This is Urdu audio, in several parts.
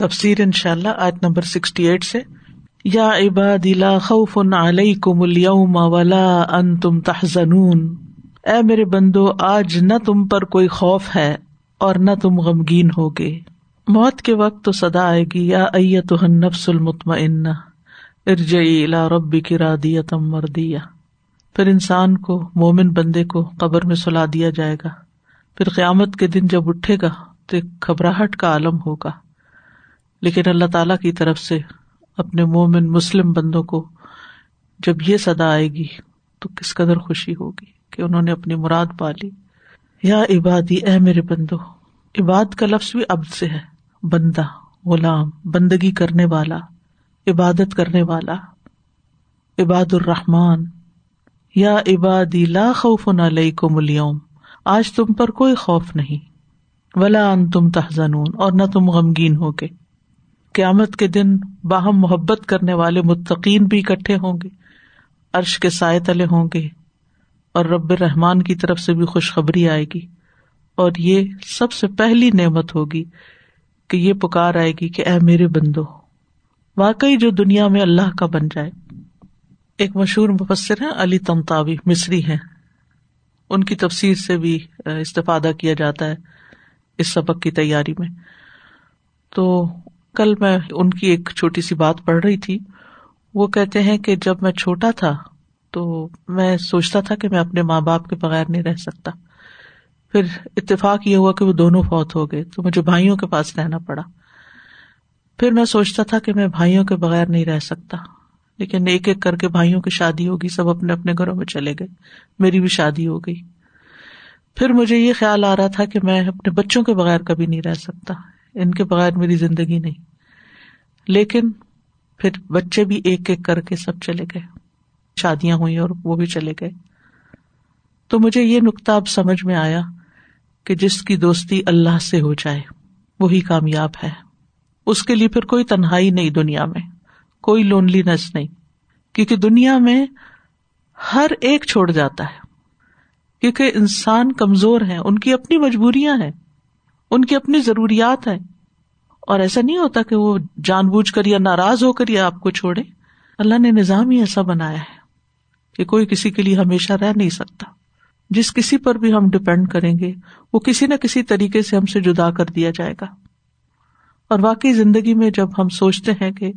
تفسیر ان شاء اللہ نمبر سکسٹی ایٹ سے. یا عباد خوف علیکم اليوم ولا انتم تحزنون. اے میرے بندو، آج نہ تم پر کوئی خوف ہے اور نہ تم غمگین ہوگے. موت کے وقت تو سدا آئے گی، یا ایتها النفس المطمئنہ، ارجعی الى ربک راضیۃ مرضیہ. پھر انسان کو، مومن بندے کو قبر میں سلا دیا جائے گا. پھر قیامت کے دن جب اٹھے گا تو ایک گھبراہٹ کا عالم ہوگا. لیکن اللہ تعالی کی طرف سے اپنے مومن مسلم بندوں کو جب یہ سدا آئے گی تو کس قدر خوشی ہوگی کہ انہوں نے اپنی مراد پا لی۔ یا عبادی، اے میرے بندو، عباد کا لفظ بھی ابد سے ہے۔ بندہ، غلام، بندگی کرنے والا، عبادت کرنے والا۔ عباد الرحمان یا عبادی، لا خوف علیکم اليوم آج تم پر کوئی خوف نہیں۔ ولا ان تم تحزنون، اور نہ تم غمگین ہوگے۔ قیامت کے دن باہم محبت کرنے والے متقین بھی اکٹھے ہوں گے، عرش کے سائے تلے ہوں گے، اور رب رحمان کی طرف سے بھی خوشخبری آئے گی۔ اور یہ سب سے پہلی نعمت ہوگی کہ یہ پکار آئے گی کہ اے میرے بندو، واقعی جو دنیا میں اللہ کا بن جائے۔ ایک مشہور مفسر ہے علی تمتاوی مصری ہے ان کی تفسیر سے بھی استفادہ کیا جاتا ہے اس سبق کی تیاری میں۔ تو کل میں ان کی ایک چھوٹی سی بات پڑھ رہی تھی۔ وہ کہتے ہیں کہ جب میں چھوٹا تھا تو میں سوچتا تھا کہ میں اپنے ماں باپ کے بغیر نہیں رہ سکتا۔ پھر اتفاق یہ ہوا کہ وہ دونوں فوت ہو گئے تو مجھے بھائیوں کے پاس رہنا پڑا۔ پھر میں سوچتا تھا کہ میں بھائیوں کے بغیر نہیں رہ سکتا۔ لیکن ایک ایک کر کے بھائیوں کی شادی ہوگی، سب اپنے اپنے گھروں میں چلے گئے۔ میری بھی شادی ہو گئی۔ پھر مجھے یہ خیال آ رہا تھا کہ میں اپنے بچوں کے بغیر کبھی نہیں رہ سکتا۔ ان کے بغیر میری زندگی نہیں۔ لیکن پھر بچے بھی ایک ایک کر کے سب چلے گئے۔ شادیاں ہوئی اور وہ بھی چلے گئے۔ تو مجھے یہ نقطہ اب سمجھ میں آیا کہ جس کی دوستی اللہ سے ہو جائے، وہی کامیاب ہے۔ اس کے لیے پھر کوئی تنہائی نہیں دنیا میں، کوئی لونلی نس نہیں۔ کیونکہ دنیا میں ہر ایک چھوڑ جاتا ہے۔ کیونکہ انسان کمزور ہے ان کی اپنی مجبوریاں ہیں۔ ان کی اپنی ضروریات ہیں۔ اور ایسا نہیں ہوتا کہ وہ جان بوجھ کر یا ناراض ہو کر یا آپ کو چھوڑے۔ اللہ نے نظام ہی ایسا بنایا ہے کہ کوئی کسی کے لیے ہمیشہ رہ نہیں سکتا۔ جس کسی پر بھی ہم ڈپینڈ کریں گے، وہ کسی نہ کسی طریقے سے ہم سے جدا کر دیا جائے گا۔ اور واقعی زندگی میں جب ہم سوچتے ہیں کہ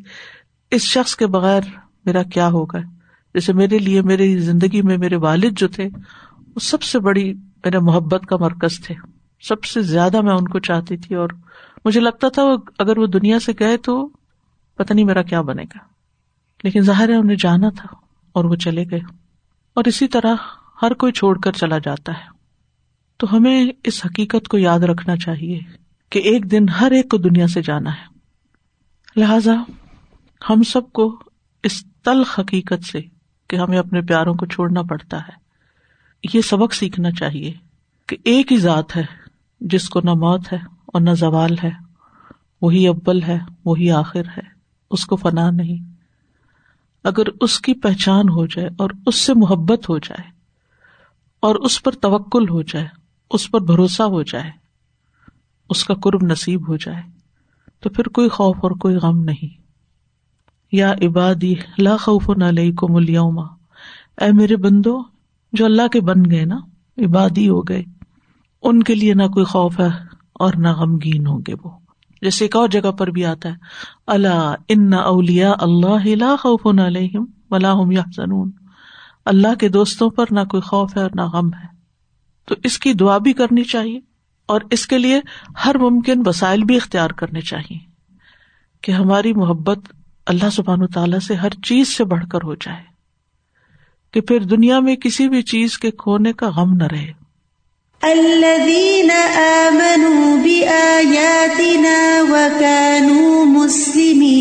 اس شخص کے بغیر میرا کیا ہوگا، جیسے میرے لیے، میری زندگی میں میرے والد جو تھے، وہ سب سے بڑی میرے محبت کا مرکز تھے۔ سب سے زیادہ میں ان کو چاہتی تھی اور مجھے لگتا تھا اگر وہ دنیا سے گئے تو پتا نہیں میرا کیا بنے گا۔ لیکن ظاہر ہے انہیں جانا تھا اور وہ چلے گئے۔ اور اسی طرح ہر کوئی چھوڑ کر چلا جاتا ہے۔ تو ہمیں اس حقیقت کو یاد رکھنا چاہیے کہ ایک دن ہر ایک کو دنیا سے جانا ہے۔ لہذا ہم سب کو اس تلخ حقیقت سے کہ ہمیں اپنے پیاروں کو چھوڑنا پڑتا ہے۔ یہ سبق سیکھنا چاہیے کہ ایک ہی ذات ہے۔ جس کو نہ موت ہے اور نہ زوال ہے، وہی ابل ہے، وہی آخر ہے، اس کو فنا نہیں۔ اگر اس کی پہچان ہو جائے اور اس سے محبت ہو جائے اور اس پر توکل ہو جائے، اس پر بھروسہ ہو جائے، اس کا قرب نصیب ہو جائے، تو پھر کوئی خوف اور کوئی غم نہیں۔ یا عبادی، لا خوف علیکم اليوم اے میرے بندو، جو اللہ کے بن گئے نا، عبادی ہو گئے ان کے لیے نہ کوئی خوف ہے اور نہ غمگین ہوں گے وہ۔ جیسے ایک اور جگہ پر بھی آتا ہے اللہ ان اولیا اللہ لا خوف علیہم ولا هم يحزنون اللہ کے دوستوں پر نہ کوئی خوف ہے اور نہ غم ہے۔ تو اس کی دعا بھی کرنی چاہیے اور اس کے لیے ہر ممکن وسائل بھی اختیار کرنے چاہیے کہ ہماری محبت اللہ سبحان تعالی سے ہر چیز سے بڑھ کر ہو جائے، کہ پھر دنیا میں کسی بھی چیز کے کھونے کا غم نہ رہے۔ الذين آمنوا بآياتنا وكانوا مسلمين.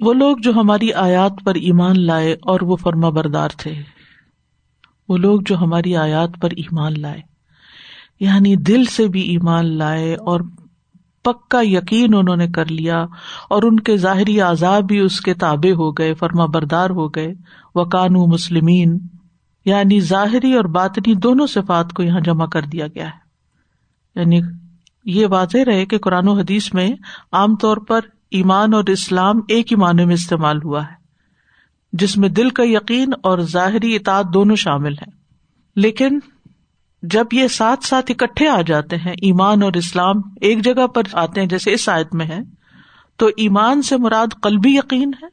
وہ لوگ جو ہماری آیات پر ایمان لائے اور وہ فرما بردار تھے۔ وہ لوگ جو ہماری آیات پر ایمان لائے یعنی دل سے بھی ایمان لائے اور پکا یقین انہوں نے کر لیا اور ان کے ظاہری عذاب بھی اس کے تابے ہو گئے، فرما بردار ہو گئے۔ وہ کانو مسلمین یعنی ظاہری اور باطنی دونوں صفات کو یہاں جمع کر دیا گیا ہے۔ یعنی یہ واضح رہے کہ قرآن و حدیث میں عام طور پر ایمان اور اسلام ایک ہی معنی میں استعمال ہوا ہے، جس میں دل کا یقین اور ظاہری اطاعت دونوں شامل ہیں۔ لیکن جب یہ ساتھ ساتھ اکٹھے آ جاتے ہیں، ایمان اور اسلام ایک جگہ پر آتے ہیں، جیسے اس آیت میں ہے، تو ایمان سے مراد قلبی یقین ہے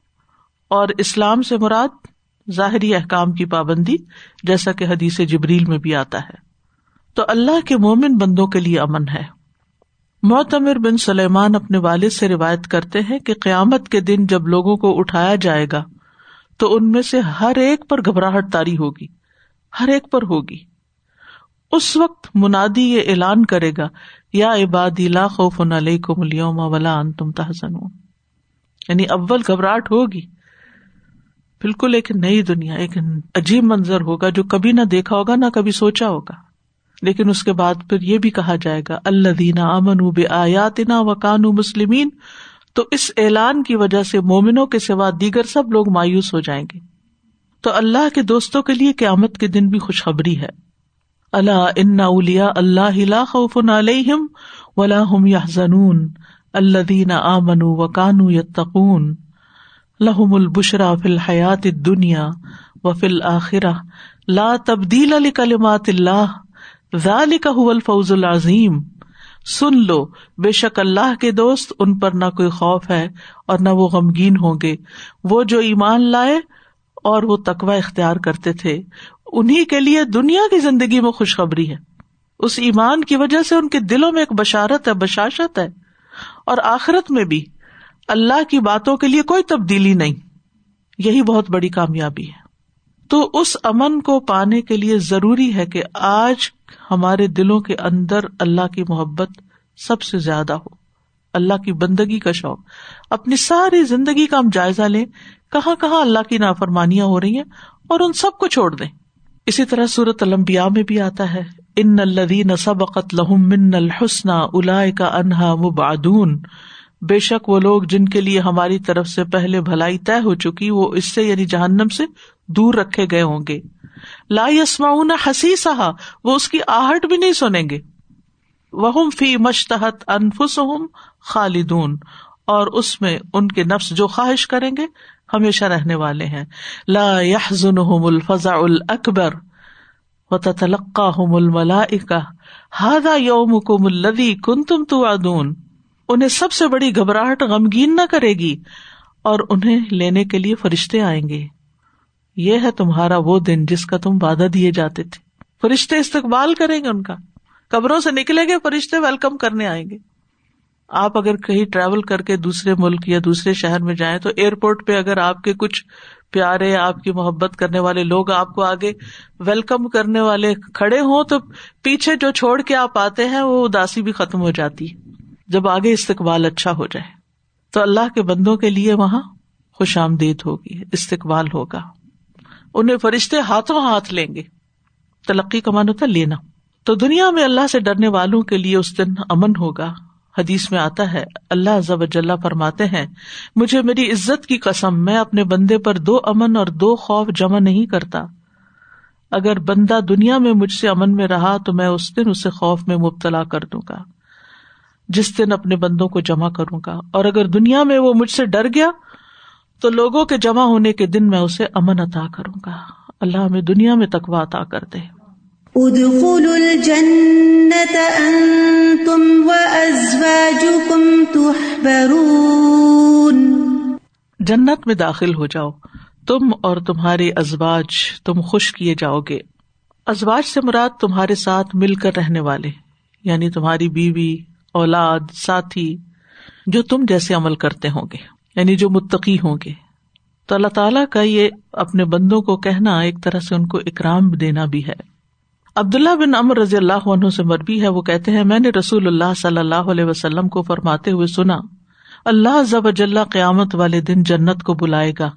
اور اسلام سے مراد ظاہری احکام کی پابندی جیسا کہ حدیث جبریل میں بھی آتا ہے۔ تو اللہ کے مومن بندوں کے لیے امن ہے۔ معتمر بن سلیمان اپنے والد سے روایت کرتے ہیں کہ قیامت کے دن جب لوگوں کو اٹھایا جائے گا، تو ان میں سے ہر ایک پر گھبراہٹ تاری ہوگی، ہر ایک پر ہوگی۔ اس وقت منادی یہ اعلان کرے گا، یا عبادی، لا خوف علیکم اليوم ولا انتم تحزنون۔ یعنی اول گھبراہٹ ہوگی۔ بالکل ایک نئی دنیا، ایک عجیب منظر ہوگا جو کبھی نہ دیکھا ہوگا، نہ کبھی سوچا ہوگا۔ لیکن اس کے بعد پھر یہ بھی کہا جائے گا اللہ دینا امن بے آیات نا وکان مسلمین، تو اس اعلان کی وجہ سے مومنوں کے سوا دیگر سب لوگ مایوس ہو جائیں گے۔ تو اللہ کے دوستوں کے لیے قیامت کے دن بھی خوشخبری ہے۔ اللہ ان اولیا اللہ خوف علیہم ولا ہم یا زنون اللہ دینا آمن لہم البشرا فی الحیات دنیا و فل آخرہ لا تبدیل علی کلمات اللہ ذالک هو الفوز العظیم۔ سن لو، بے شک اللہ کے دوست ان پر نہ کوئی خوف ہے اور نہ وہ غمگین ہوں گے۔ وہ جو ایمان لائے اور وہ تقوا اختیار کرتے تھے۔ انہیں کے لیے دنیا کی زندگی میں خوشخبری ہے۔ اس ایمان کی وجہ سے ان کے دلوں میں ایک بشارت ہے، بشاشت ہے۔ اور آخرت میں بھی۔ اللہ کی باتوں کے لیے کوئی تبدیلی نہیں۔ یہی بہت بڑی کامیابی ہے۔ تو اس امن کو پانے کے لیے ضروری ہے کہ آج ہمارے دلوں کے اندر اللہ کی محبت سب سے زیادہ ہو۔ اللہ کی بندگی کا شوق۔ اپنی ساری زندگی کا ہم جائزہ لیں۔ کہاں کہاں اللہ کی نافرمانیاں ہو رہی ہیں اور ان سب کو چھوڑ دیں۔ اسی طرح سورت المبیا میں بھی آتا ہے، ان الدین سبقت لہم من الحسن الا کا انہا مبادون بے شک وہ لوگ جن کے لیے ہماری طرف سے پہلے بھلائی طے ہو چکی، وہ اس سے یعنی جہنم سے دور رکھے گئے ہوں گے۔ لا یسما ہسی سہا وہ اس کی آہٹ بھی نہیں سنیں گے۔ وہ فی مشتحت انفس خالدون، اور اس میں ان کے نفس جو خواہش کریں گے، ہمیشہ رہنے والے ہیں۔ لا يحزنهم الفزع الاکبر وتتلقاهم الملائکہ۔ هذا يومكم الذي كنتم توعدون۔ انہیں سب سے بڑی گھبراہٹ غمگین نہ کرے گی اور انہیں لینے کے لیے فرشتے آئیں گے۔ یہ ہے تمہارا وہ دن جس کا تم وعدہ دیے جاتے تھے۔ فرشتے استقبال کریں گے ان کا۔ قبروں سے نکلیں گے، فرشتے ویلکم کرنے آئیں گے۔ آپ اگر کہیں ٹریول کر کے دوسرے ملک یا دوسرے شہر میں جائیں تو ایئرپورٹ پہ اگر آپ کے کچھ پیارے، آپ کی محبت کرنے والے لوگ آپ کو آگے ویلکم کرنے والے کھڑے ہوں تو پیچھے جو چھوڑ کے آپ آتے ہیں، وہ اداسی بھی ختم ہو جاتی جب آگے استقبال اچھا ہو جائے، تو اللہ کے بندوں کے لیے وہاں خوش آمدید ہوگی، استقبال ہوگا۔ انہیں فرشتے ہاتھوں ہاتھ لیں گے۔ تلقی کا مان ہوتا لینا۔ تو دنیا میں اللہ سے ڈرنے والوں کے لیے اس دن امن ہوگا۔ حدیث میں آتا ہے، اللہ ضب اجلّہ فرماتے ہیں، مجھے میری عزت کی قسم، میں اپنے بندے پر دو امن اور دو خوف جمع نہیں کرتا۔ اگر بندہ دنیا میں مجھ سے امن میں رہا، تو میں اس دن اسے خوف میں مبتلا کر دوں گا۔ جس دن اپنے بندوں کو جمع کروں گا۔ اور اگر دنیا میں وہ مجھ سے ڈر گیا تو لوگوں کے جمع ہونے کے دن میں اسے امن عطا کروں گا۔ اللہ ہمیں دنیا میں تقوا عطا کر دے۔ ادخلوا الجنة انتم وازواجكم تحبرون۔ جنت میں داخل ہو جاؤ۔ تم اور تمہارے ازواج تم خوش کیے جاؤ گے۔ ازواج سے مراد تمہارے ساتھ مل کر رہنے والے یعنی تمہاری بیوی اولاد، ساتھی، جو تم جیسے عمل کرتے ہوں گے یعنی جو متقی ہوں گے۔ تو اللہ تعالیٰ کا یہ اپنے بندوں کو کہنا ایک طرح سے ان کو اکرام دینا بھی ہے۔ عبداللہ بن امر رضی اللہ عنہ سے مربی ہے، وہ کہتے ہیں، میں نے رسول اللہ صلی اللہ علیہ وسلم کو فرماتے ہوئے سنا، اللہ ضب اجلّہ قیامت والے دن جنت کو بلائے گا،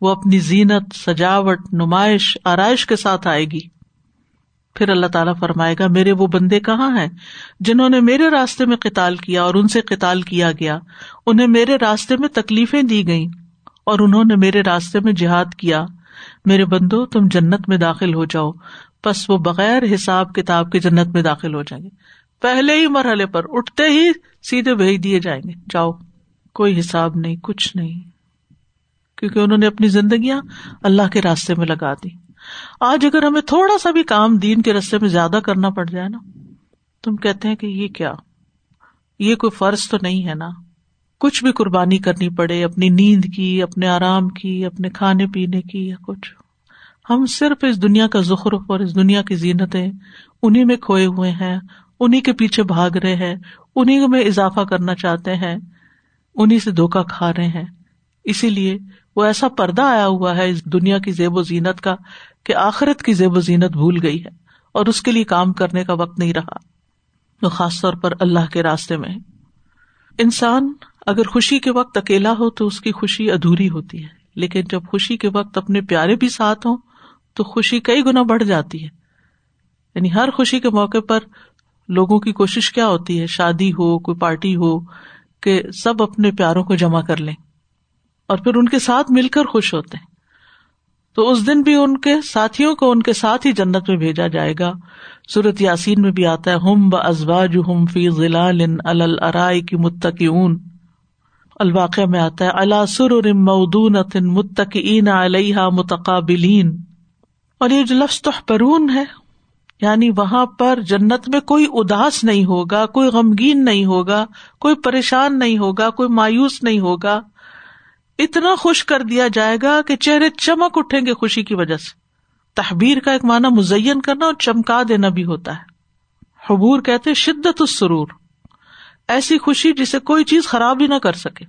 وہ اپنی زینت، سجاوٹ، نمائش، آرائش کے ساتھ آئے گی۔ پھر اللہ تعالیٰ فرمائے گا، میرے وہ بندے کہاں ہیں جنہوں نے میرے راستے میں قتال کیا اور ان سے قتال کیا گیا؟ انہیں میرے راستے میں تکلیفیں دی گئیں اور انہوں نے میرے راستے میں جہاد کیا۔ میرے بندو، تم جنت میں داخل ہو جاؤ۔ بس وہ بغیر حساب کتاب کی جنت میں داخل ہو جائیں گے۔ پہلے ہی مرحلے پر اٹھتے ہی سیدھے بھیج دیے جائیں گے۔ جاؤ، کوئی حساب نہیں، کچھ نہیں۔ کیونکہ انہوں نے اپنی زندگیاں اللہ کے راستے میں لگا دی۔ آج اگر ہمیں تھوڑا سا بھی کام دین کے راستے میں زیادہ کرنا پڑ جائے نا، تم کہتے ہیں کہ یہ کیا؟ یہ کوئی فرض تو نہیں ہے نا۔ کچھ بھی قربانی کرنی پڑے، اپنی نیند کی، اپنے آرام کی، اپنے کھانے پینے کی یا کچھ۔ ہم صرف اس دنیا کا ذخرف اور اس دنیا کی زینتیں انہیں میں کھوئے ہوئے ہیں، انہیں کے پیچھے بھاگ رہے ہیں، انہیں میں اضافہ کرنا چاہتے ہیں، انہیں سے دھوکا کھا رہے ہیں۔ اسی لیے وہ ایسا پردہ آیا ہوا ہے اس دنیا کی زیب و زینت کا کہ آخرت کی زیب و زینت بھول گئی ہے اور اس کے لیے کام کرنے کا وقت نہیں رہا۔ تو خاص طور پر اللہ کے راستے میں انسان اگر خوشی کے وقت اکیلا ہو تو اس کی خوشی ادھوری ہوتی ہے، لیکن جب خوشی کے وقت اپنے پیارے بھی ساتھ ہوں تو خوشی کئی گنا بڑھ جاتی ہے۔ یعنی ہر خوشی کے موقع پر لوگوں کی کوشش کیا ہوتی ہے؟ شادی ہو، کوئی پارٹی ہو، کہ سب اپنے پیاروں کو جمع کر لیں اور پھر ان کے ساتھ مل کر خوش ہوتے ہیں۔ تو اس دن بھی ان کے ساتھیوں کو ان کے ساتھ ہی جنت میں بھیجا جائے گا۔ سورت یاسین میں بھی آتا ہے، ہم ب ازواج ہم فی ضلع الرائے کی متقی اون الواقع میں آتا ہے اللہ سر مودون متقین علیہ متقابلین اور یہ جو لفظ تحپرون ہے یعنی وہاں پر جنت میں کوئی اداس نہیں ہوگا، کوئی غمگین نہیں ہوگا، کوئی پریشان نہیں ہوگا، کوئی مایوس نہیں ہوگا۔ اتنا خوش کر دیا جائے گا کہ چہرے چمک اٹھیں گے خوشی کی وجہ سے۔ تحبیر کا ایک معنی مزین کرنا اور چمکا دینا بھی ہوتا ہے۔ حبور کہتے شدت السرور۔ ایسی خوشی جسے کوئی چیز خراب ہی نہ کر سکے۔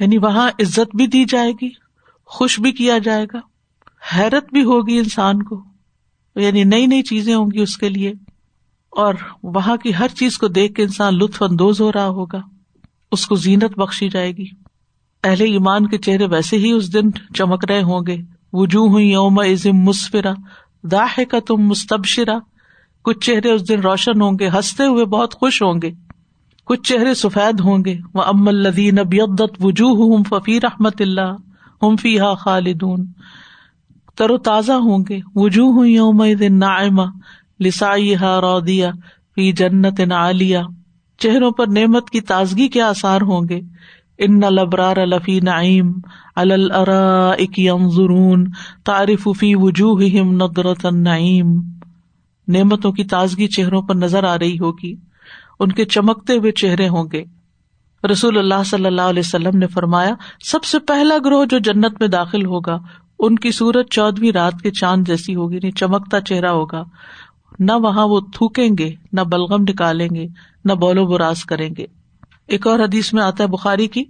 یعنی وہاں عزت بھی دی جائے گی، خوش بھی کیا جائے گا، حیرت بھی ہوگی انسان کو۔ یعنی نئی نئی چیزیں ہوں گی اس کے لیے۔ اور وہاں کی ہر چیز کو دیکھ کے انسان لطف اندوز ہو رہا ہوگا۔ اس کو زینت بخشی جائے گی۔ اہل ایمان کے چہرے ویسے ہی اس دن چمک رہے ہوں گے۔ وجوہ یوم عزم مسفرا داہ کا تم مستبشرا کچھ چہرے اس دن روشن ہوں گے، ہنستے ہوئے بہت خوش ہوں گے۔ کچھ چہرے سفید ہوں گے۔ وہ ام الدین ابیدت وجوہ ہم ففی رحمت اللہ ہم فی ہا خالدون۔ تر و تازہ ہوں گے۔ وجوہ یوم دن نائمہ لسائی ہا رودیا فی جنت عالیہ۔ چہروں پر نعمت کی تازگی کے آثار ہوں گے۔ ان لبرار لفی نعیم الرون تعریف فی وجوہ ندرت النعیم۔ نعمتوں کی تازگی چہروں پر نظر آ رہی ہوگی، ان کے چمکتے ہوئے چہرے ہوں گے۔ رسول اللہ صلی اللہ علیہ وسلم نے فرمایا، سب سے پہلا گروہ جو جنت میں داخل ہوگا، ان کی سورج چودویں رات کے چاند جیسی ہوگی نہیں چمکتا چہرہ ہوگا۔ نہ وہاں وہ تھوکیں گے، نہ بلغم نکالیں گے، نہ بولو براز کریں گے۔ ایک اور حدیث میں آتا ہے بخاری کی،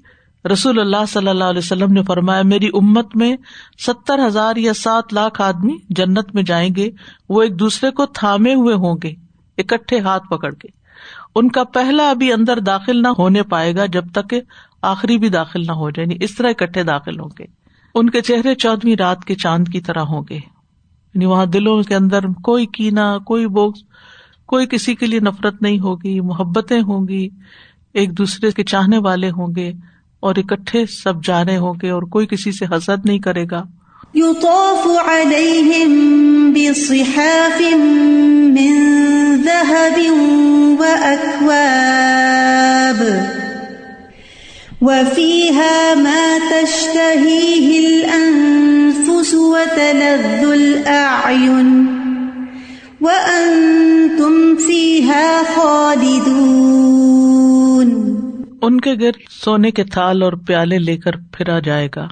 رسول اللہ صلی اللہ علیہ وسلم نے فرمایا، میری امت میں ستر ہزار یا سات لاکھ آدمی جنت میں جائیں گے، وہ ایک دوسرے کو تھامے ہوئے ہوں گے، اکٹھے ہاتھ پکڑ کے۔ ان کا پہلا ابھی اندر داخل نہ ہونے پائے گا جب تک کہ آخری بھی داخل نہ ہو جائے یعنی اس طرح اکٹھے داخل ہوں گے۔ ان کے چہرے چودویں رات کے چاند کی طرح ہوں گے۔ یعنی وہاں دلوں کے اندر کوئی کینا کوئی بوکس کوئی کسی کے لیے نفرت نہیں ہوگی، محبتیں ہوں گی۔ ایک دوسرے کے چاہنے والے ہوں گے اور اکٹھے سب جانے ہوں گے اور کوئی کسی سے حسد نہیں کرے گا۔ يطاف عليهم بصحاف من ذهب وأكواب وفيها ما تشتهيه الأنفس وتلذ الأعين وأنتم فيها خالدون۔ ان کے گرد سونے کے تھال اور پیالے لے کر پھرا جائے گا،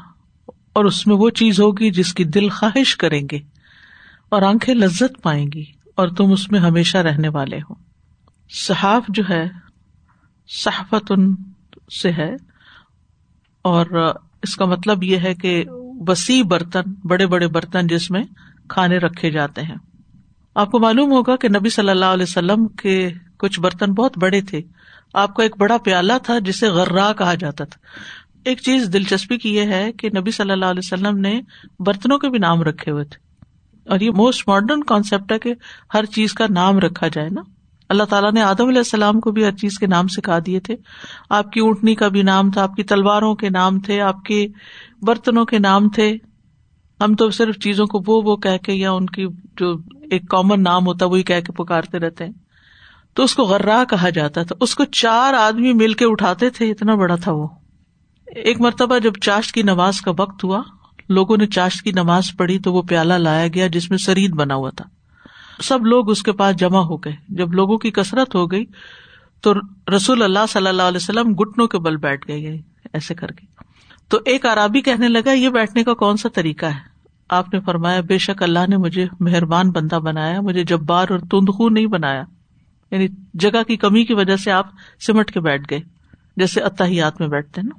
اور اس میں وہ چیز ہوگی جس کی دل خواہش کریں گے اور آنکھیں لذت پائیں گی، اور تم اس میں ہمیشہ رہنے والے ہو۔ صحاف جو ہے صحافت ان سے ہے، اور اس کا مطلب یہ ہے کہ وسیع برتن، بڑے بڑے برتن جس میں کھانے رکھے جاتے ہیں۔ آپ کو معلوم ہوگا کہ نبی صلی اللہ علیہ وسلم کے کچھ برتن بہت بڑے تھے۔ آپ کا ایک بڑا پیالہ تھا جسے غرا کہا جاتا تھا۔ ایک چیز دلچسپی کی یہ ہے کہ نبی صلی اللہ علیہ وسلم نے برتنوں کے بھی نام رکھے ہوئے تھے۔ اور یہ موسٹ ماڈرن کانسیپٹ ہے کہ ہر چیز کا نام رکھا جائے نا۔ اللہ تعالیٰ نے آدم علیہ السلام کو بھی ہر چیز کے نام سکھا دیے تھے۔ آپ کی اونٹنی کا بھی نام تھا، آپ کی تلواروں کے نام تھے، آپ کے برتنوں کے نام تھے۔ ہم تو صرف چیزوں کو وہ وہ کہہ کے یا ان کی جو ایک کامن نام ہوتا ہے، وہی کہہ کے پکارتے رہتے ہیں۔ تو اس کو غرا کہا جاتا تھا۔ اس کو چار آدمی مل کے اٹھاتے تھے، اتنا بڑا تھا وہ۔ ایک مرتبہ جب چاشت کی نماز کا وقت ہوا، لوگوں نے چاشت کی نماز پڑھی تو وہ پیالہ لایا گیا جس میں سرید بنا ہوا تھا۔ سب لوگ اس کے پاس جمع ہو گئے۔ جب لوگوں کی کثرت ہو گئی تو رسول اللہ صلی اللہ علیہ وسلم گٹنوں کے بل بیٹھ گئے یعنی ایسے کر کے۔ تو ایک عرابی کہنے لگا، یہ بیٹھنے کا کون سا طریقہ ہے؟ آپ نے فرمایا، بے شک اللہ نے مجھے مہربان بندہ بنایا، مجھے جب بار اور تندخو نہیں بنایا۔ یعنی جگہ کی کمی کی وجہ سے آپ سمٹ کے بیٹھ گئے، جیسے اتحیات میں بیٹھتے نا۔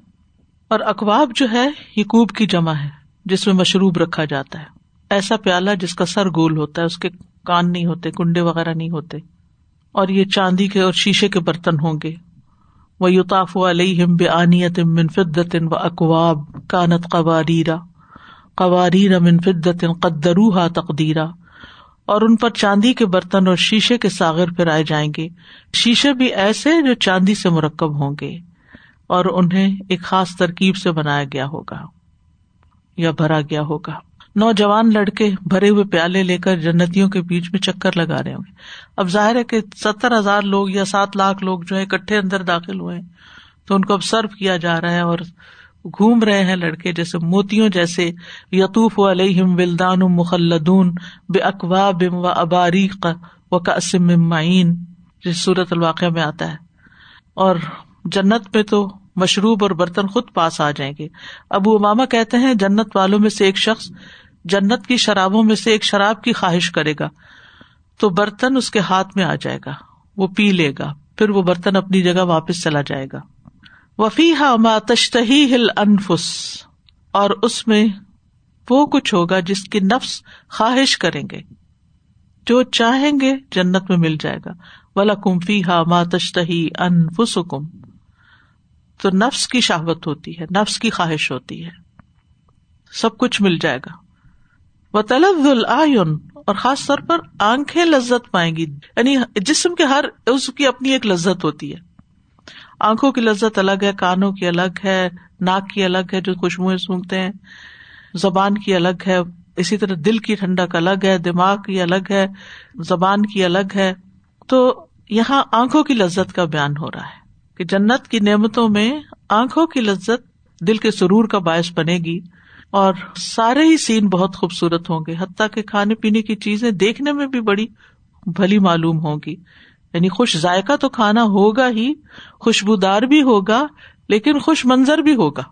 اور اخباب جو ہے، یہ کوب کی جمع ہے، جس میں مشروب رکھا جاتا ہے۔ ایسا پیالہ جس کا سر گول ہوتا ہے، اس کے کان نہیں ہوتے، کنڈے وغیرہ نہیں ہوتے۔ اور یہ چاندی کے اور شیشے کے برتن ہوں گے۔ وہ یوتاف علیہم بے آنیت من و اقواب کانت قواریرا قواریر من فدت قدروہا تقدیرا اور ان پر چاندی کے برتن اور شیشے کے ساغر پھرائے جائیں گے۔ شیشے بھی ایسے جو چاندی سے مرکب ہوں گے اور انہیں ایک خاص ترکیب سے بنایا گیا ہوگا یا بھرا گیا ہوگا۔ نوجوان لڑکے بھرے ہوئے پیالے لے کر جنتیوں کے بیچ میں چکر لگا رہے ہوں گے۔ اب ظاہر ہے کہ ستر ہزار لوگ یا سات لاکھ لوگ جو ہے اکٹھے اندر داخل ہوئے تو ان کو اب سرو کیا جا رہا ہے اور گھوم رہے ہیں لڑکے جیسے موتیوں جیسے یتوف علیہم ولدان مخلدون بے اقوا بم و اباریق و قسم معین۔ جس صورت الواقع میں آتا ہے۔ اور جنت میں تو مشروب اور برتن خود پاس آ جائیں گے۔ ابو اماما کہتے ہیں، جنت والوں میں سے ایک شخص جنت کی شرابوں میں سے ایک شراب کی خواہش کرے گا۔ تو برتن اس کے ہاتھ میں آ جائے گا، وہ پی لے گا، پھر وہ برتن اپنی جگہ واپس چلا جائے گا۔ وفی ہا تشتہی ہل انفس اور اس میں وہ کچھ ہوگا جس کی نفس خواہش کریں گے، جو چاہیں گے جنت میں مل جائے گا۔ ولا کمفی ہا ما تشتہی انفس کم تو نفس کی شہبت ہوتی ہے، نفس کی خواہش ہوتی ہے۔ سب کچھ مل جائے گا۔ وہ طلب العین اور خاص طور پر آنکھیں لذت پائیں گی۔ یعنی جسم کے ہر اس کی اپنی ایک لذت ہوتی ہے۔ آنکھوں کی لذت الگ ہے، کانوں کی الگ ہے، ناک کی الگ ہے، جو خوشبوئیں سونگتے ہیں، زبان کی الگ ہے، اسی طرح دل کی ٹھنڈک الگ ہے، دماغ کی الگ ہے، زبان کی الگ ہے۔ تو یہاں آنکھوں کی لذت کا بیان ہو رہا ہے کہ جنت کی نعمتوں میں آنکھوں کی لذت دل کے سرور کا باعث بنے گی اور سارے ہی سین بہت خوبصورت ہوں گے۔ حتیٰ کہ کھانے پینے کی چیزیں دیکھنے میں بھی بڑی بھلی معلوم ہوگی یعنی خوش ذائقہ تو کھانا ہوگا ہی، خوشبودار بھی ہوگا، لیکن خوش منظر بھی ہوگا۔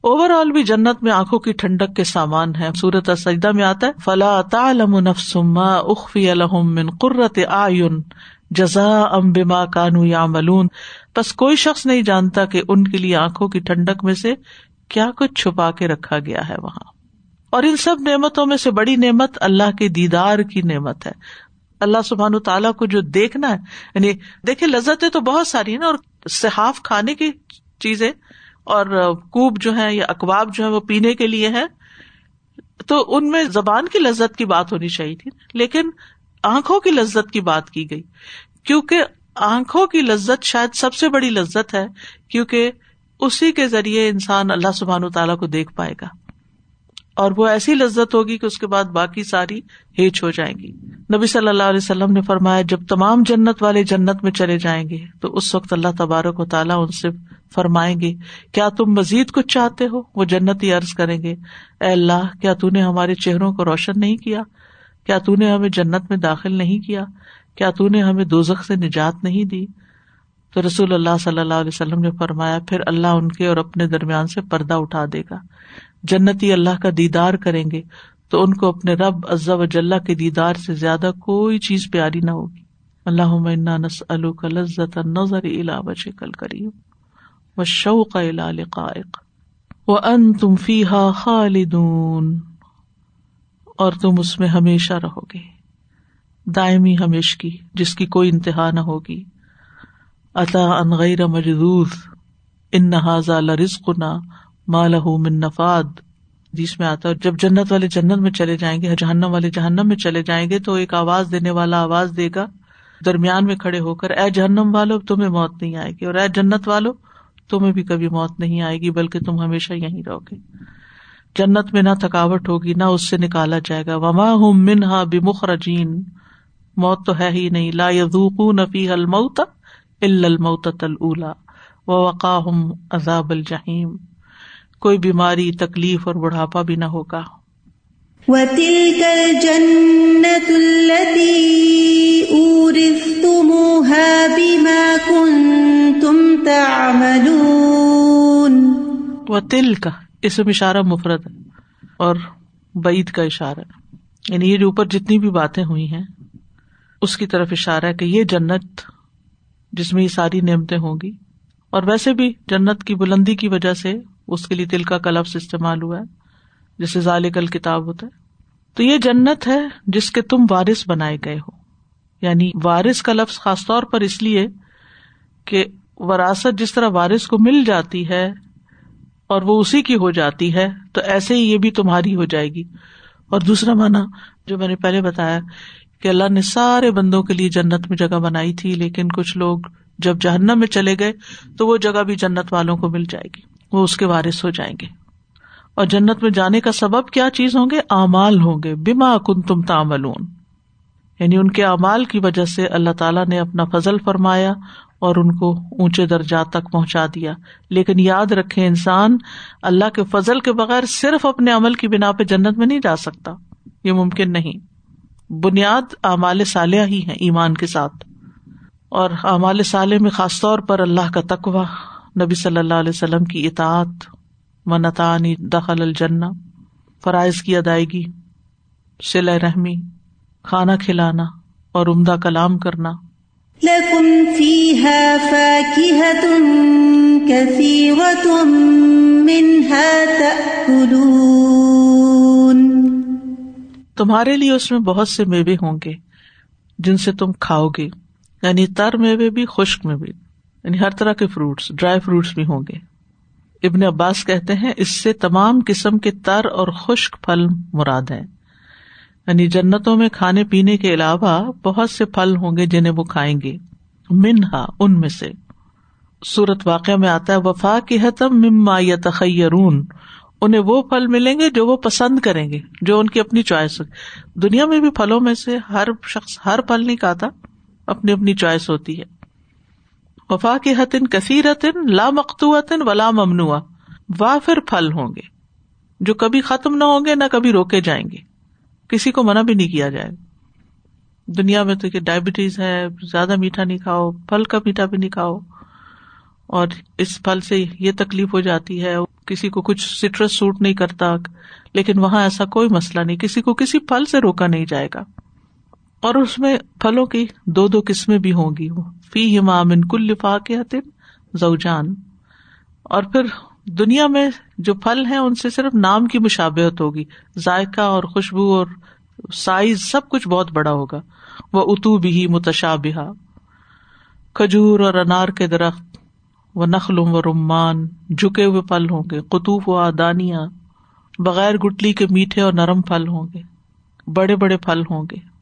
اوور آل بھی جنت میں آنکھوں کی ٹھنڈک کے سامان ہے سورت سجدہ میں آتا ہے، فلا تعلم نفس ما اخفی لهم من قرۃ اعین جزا ام بما کانو یا ملون بس کوئی شخص نہیں جانتا کہ ان کے لیے آنکھوں کی ٹھنڈک میں سے کیا کچھ چھپا کے رکھا گیا ہے وہاں۔ اور ان سب نعمتوں میں سے بڑی نعمت اللہ کے دیدار کی نعمت ہے۔ اللہ سبحان تعالیٰ کو جو دیکھنا ہے یعنی دیکھے لذتیں تو بہت ساری ہیں نا، اور صحاف کھانے کی چیزیں اور کوب جو ہے یا اکباب جو ہے وہ پینے کے لیے ہے تو ان میں زبان کی لذت کی بات ہونی چاہیے تھی، لیکن آنکھوں کی لذت کی بات کی گئی۔ کیونکہ آنکھوں کی لذت شاید سب سے بڑی لذت ہے، کیونکہ اسی کے ذریعے انسان اللہ سبحان و تعالیٰ کو دیکھ پائے گا۔ اور وہ ایسی لذت ہوگی کہ اس کے بعد باقی ساری ہیچ ہو جائیں گی۔ نبی صلی اللہ علیہ وسلم نے فرمایا، جب تمام جنت والے جنت میں چلے جائیں گے، تو اس وقت اللہ تبارک و تعالیٰ ان سے فرمائیں گے، کیا تم مزید کچھ چاہتے ہو؟ وہ جنت ہی عرض کریں گے، اے اللہ، کیا تو نے ہمارے چہروں کو روشن نہیں کیا؟ کیا تو نے ہمیں جنت میں داخل نہیں کیا؟ کیا تو نے ہمیں دوزخ سے نجات نہیں دی؟ تو رسول اللہ صلی اللہ علیہ وسلم نے فرمایا، پھر اللہ ان کے اور اپنے درمیان سے پردہ اٹھا دے گا۔ جنتی اللہ کا دیدار کریں گے، تو ان کو اپنے رب عزا و جلح کے دیدار سے زیادہ کوئی چیز پیاری نہ ہوگی۔ اللہ نس لذت نظر الا بچ کل کری و شوق قائق وہ ان تم فی خالدون، اور تم اس میں ہمیشہ رہو گے۔ دائمی ہمیش کی، جس کی کوئی انتہا نہ ہوگی۔ عطا ان غیر مجدور ان نہ رزق نہ مالہ من نفاد۔ جس میں آتا جب جنت والے جنت میں چلے جائیں گے، جہنم والے جہنم میں چلے جائیں گے، تو ایک آواز دینے والا آواز دے گا۔ درمیان میں کھڑے ہو کر، اے جہنم والو، تمہیں موت نہیں آئے گی۔ اور اے جنت والو، تمہیں بھی کبھی موت نہیں آئے گی، بلکہ تم ہمیشہ یہیں رہو گے۔ جنت میں نہ تھکاوٹ ہوگی، نہ اس سے نکالا جائے گا۔ وما ہوں من ہا بمخرجین موت تو ہے ہی نہیں۔ لا یذوقون نفی الموت الا الموت الا و وقاہم عذاب الجحیم کوئی بیماری تکلیف اور بڑھاپا بھی نہ ہوگا۔ وَتِلْكَ الْجَنَّةُ الَّتِي أُورِثْتُمُوهَا بِمَا كُنْتُمْ تَعْمَلُونَ۔ وَتِلْكَ اسم اشارہ مفرد ہے اور بعید کا اشارہ۔ یعنی یہ جو اوپر جتنی بھی باتیں ہوئی ہیں اس کی طرف اشارہ ہے کہ یہ جنت جس میں یہ ساری نعمتیں ہوں گی۔ اور ویسے بھی جنت کی بلندی کی وجہ سے اس کے لیے تل کا کلفظ استعمال ہوا ہے جسے ذالکل کتاب ہوتا ہے۔ تو یہ جنت ہے جس کے تم وارث بنائے گئے ہو۔ یعنی وارث کا لفظ خاص طور پر اس لیے کہ وراثت جس طرح وارث کو مل جاتی ہے اور وہ اسی کی ہو جاتی ہے، تو ایسے ہی یہ بھی تمہاری ہو جائے گی۔ اور دوسرا مانا جو میں نے پہلے بتایا کہ اللہ نے سارے بندوں کے لیے جنت میں جگہ بنائی تھی، لیکن کچھ لوگ جب جہنم میں چلے گئے تو وہ جگہ بھی جنت والوں کو مل جائے گی۔ وہ اس کے وارث ہو جائیں گے۔ اور جنت میں جانے کا سبب کیا چیز ہوں گے؟ امال ہوں گے۔ بیما کن تم تاملون یعنی ان کے اعمال کی وجہ سے اللہ تعالیٰ نے اپنا فضل فرمایا اور ان کو اونچے درجات تک پہنچا دیا۔ لیکن یاد رکھے انسان، اللہ کے فضل کے بغیر صرف اپنے عمل کی بنا پہ جنت میں نہیں جا سکتا۔ یہ ممکن نہیں۔ بنیاد اعمال صالح ہی ہے ایمان کے ساتھ۔ اور اعمال صالح میں خاص طور پر اللہ کا تقوا نبی صلی اللہ علیہ وسلم کی اطاعت منتانی دخل الجنا فرائض کی ادائیگی سل رحمی کھانا کھلانا اور عمدہ کلام کرنا۔ تمہارے لیے اس میں بہت سے میوے ہوں گے جن سے تم کھاؤ گے یعنی تر میوے بھی خشک میں بھی یعنی ہر طرح کے فروٹس، ڈرائی فروٹس بھی ہوں گے۔ ابن عباس کہتے ہیں، اس سے تمام قسم کے تر اور خشک پھل مراد ہے یعنی جنتوں میں کھانے پینے کے علاوہ بہت سے پھل ہوں گے جنہیں وہ کھائیں گے۔ منہا، ان میں سے۔ سورت واقع میں آتا ہے وفا کی حتم مما یا تخیرون انہیں وہ پھل ملیں گے جو وہ پسند کریں گے، جو ان کی اپنی چوائس ہو۔ دنیا میں بھی پھلوں میں سے ہر شخص ہر پھل نہیں کھاتا، اپنی اپنی چوائس ہوتی ہے۔ وفا کی حتن کثیر لا مختوطن ولا ممنوع وافر پھل ہوں گے۔ جو کبھی ختم نہ ہوں گے، نہ کبھی روکے جائیں گے۔ کسی کو منع بھی نہیں کیا جائے۔ دنیا میں تو کہ ڈائبٹیز ہے، زیادہ میٹھا نہیں کھاؤ، پھل کا میٹھا بھی نہیں کھاؤ۔ اور اس پھل سے یہ تکلیف ہو جاتی ہے، کسی کو کچھ سٹرس سوٹ نہیں کرتا، لیکن وہاں ایسا کوئی مسئلہ نہیں، کسی کو کسی پھل سے روکا نہیں جائے گا۔ اور اس میں پھلوں کی دو دو قسمیں بھی ہوں گی فی ہمام کل لفاقت زوجان۔ اور پھر دنیا میں جو پھل ہیں، ان سے صرف نام کی مشابت ہوگی۔ ذائقہ اور خوشبو اور سائز سب کچھ بہت بڑا ہوگا۔ وہ اتو بھی متشابہ کھجور اور انار کے درخت۔ وہ نخل و رمان۔ جھکے ہوئے پھل ہوں گے۔ قطوف و آدانیاں بغیر گٹلی کے میٹھے اور نرم پھل ہوں گے۔ بڑے بڑے پھل ہوں گے۔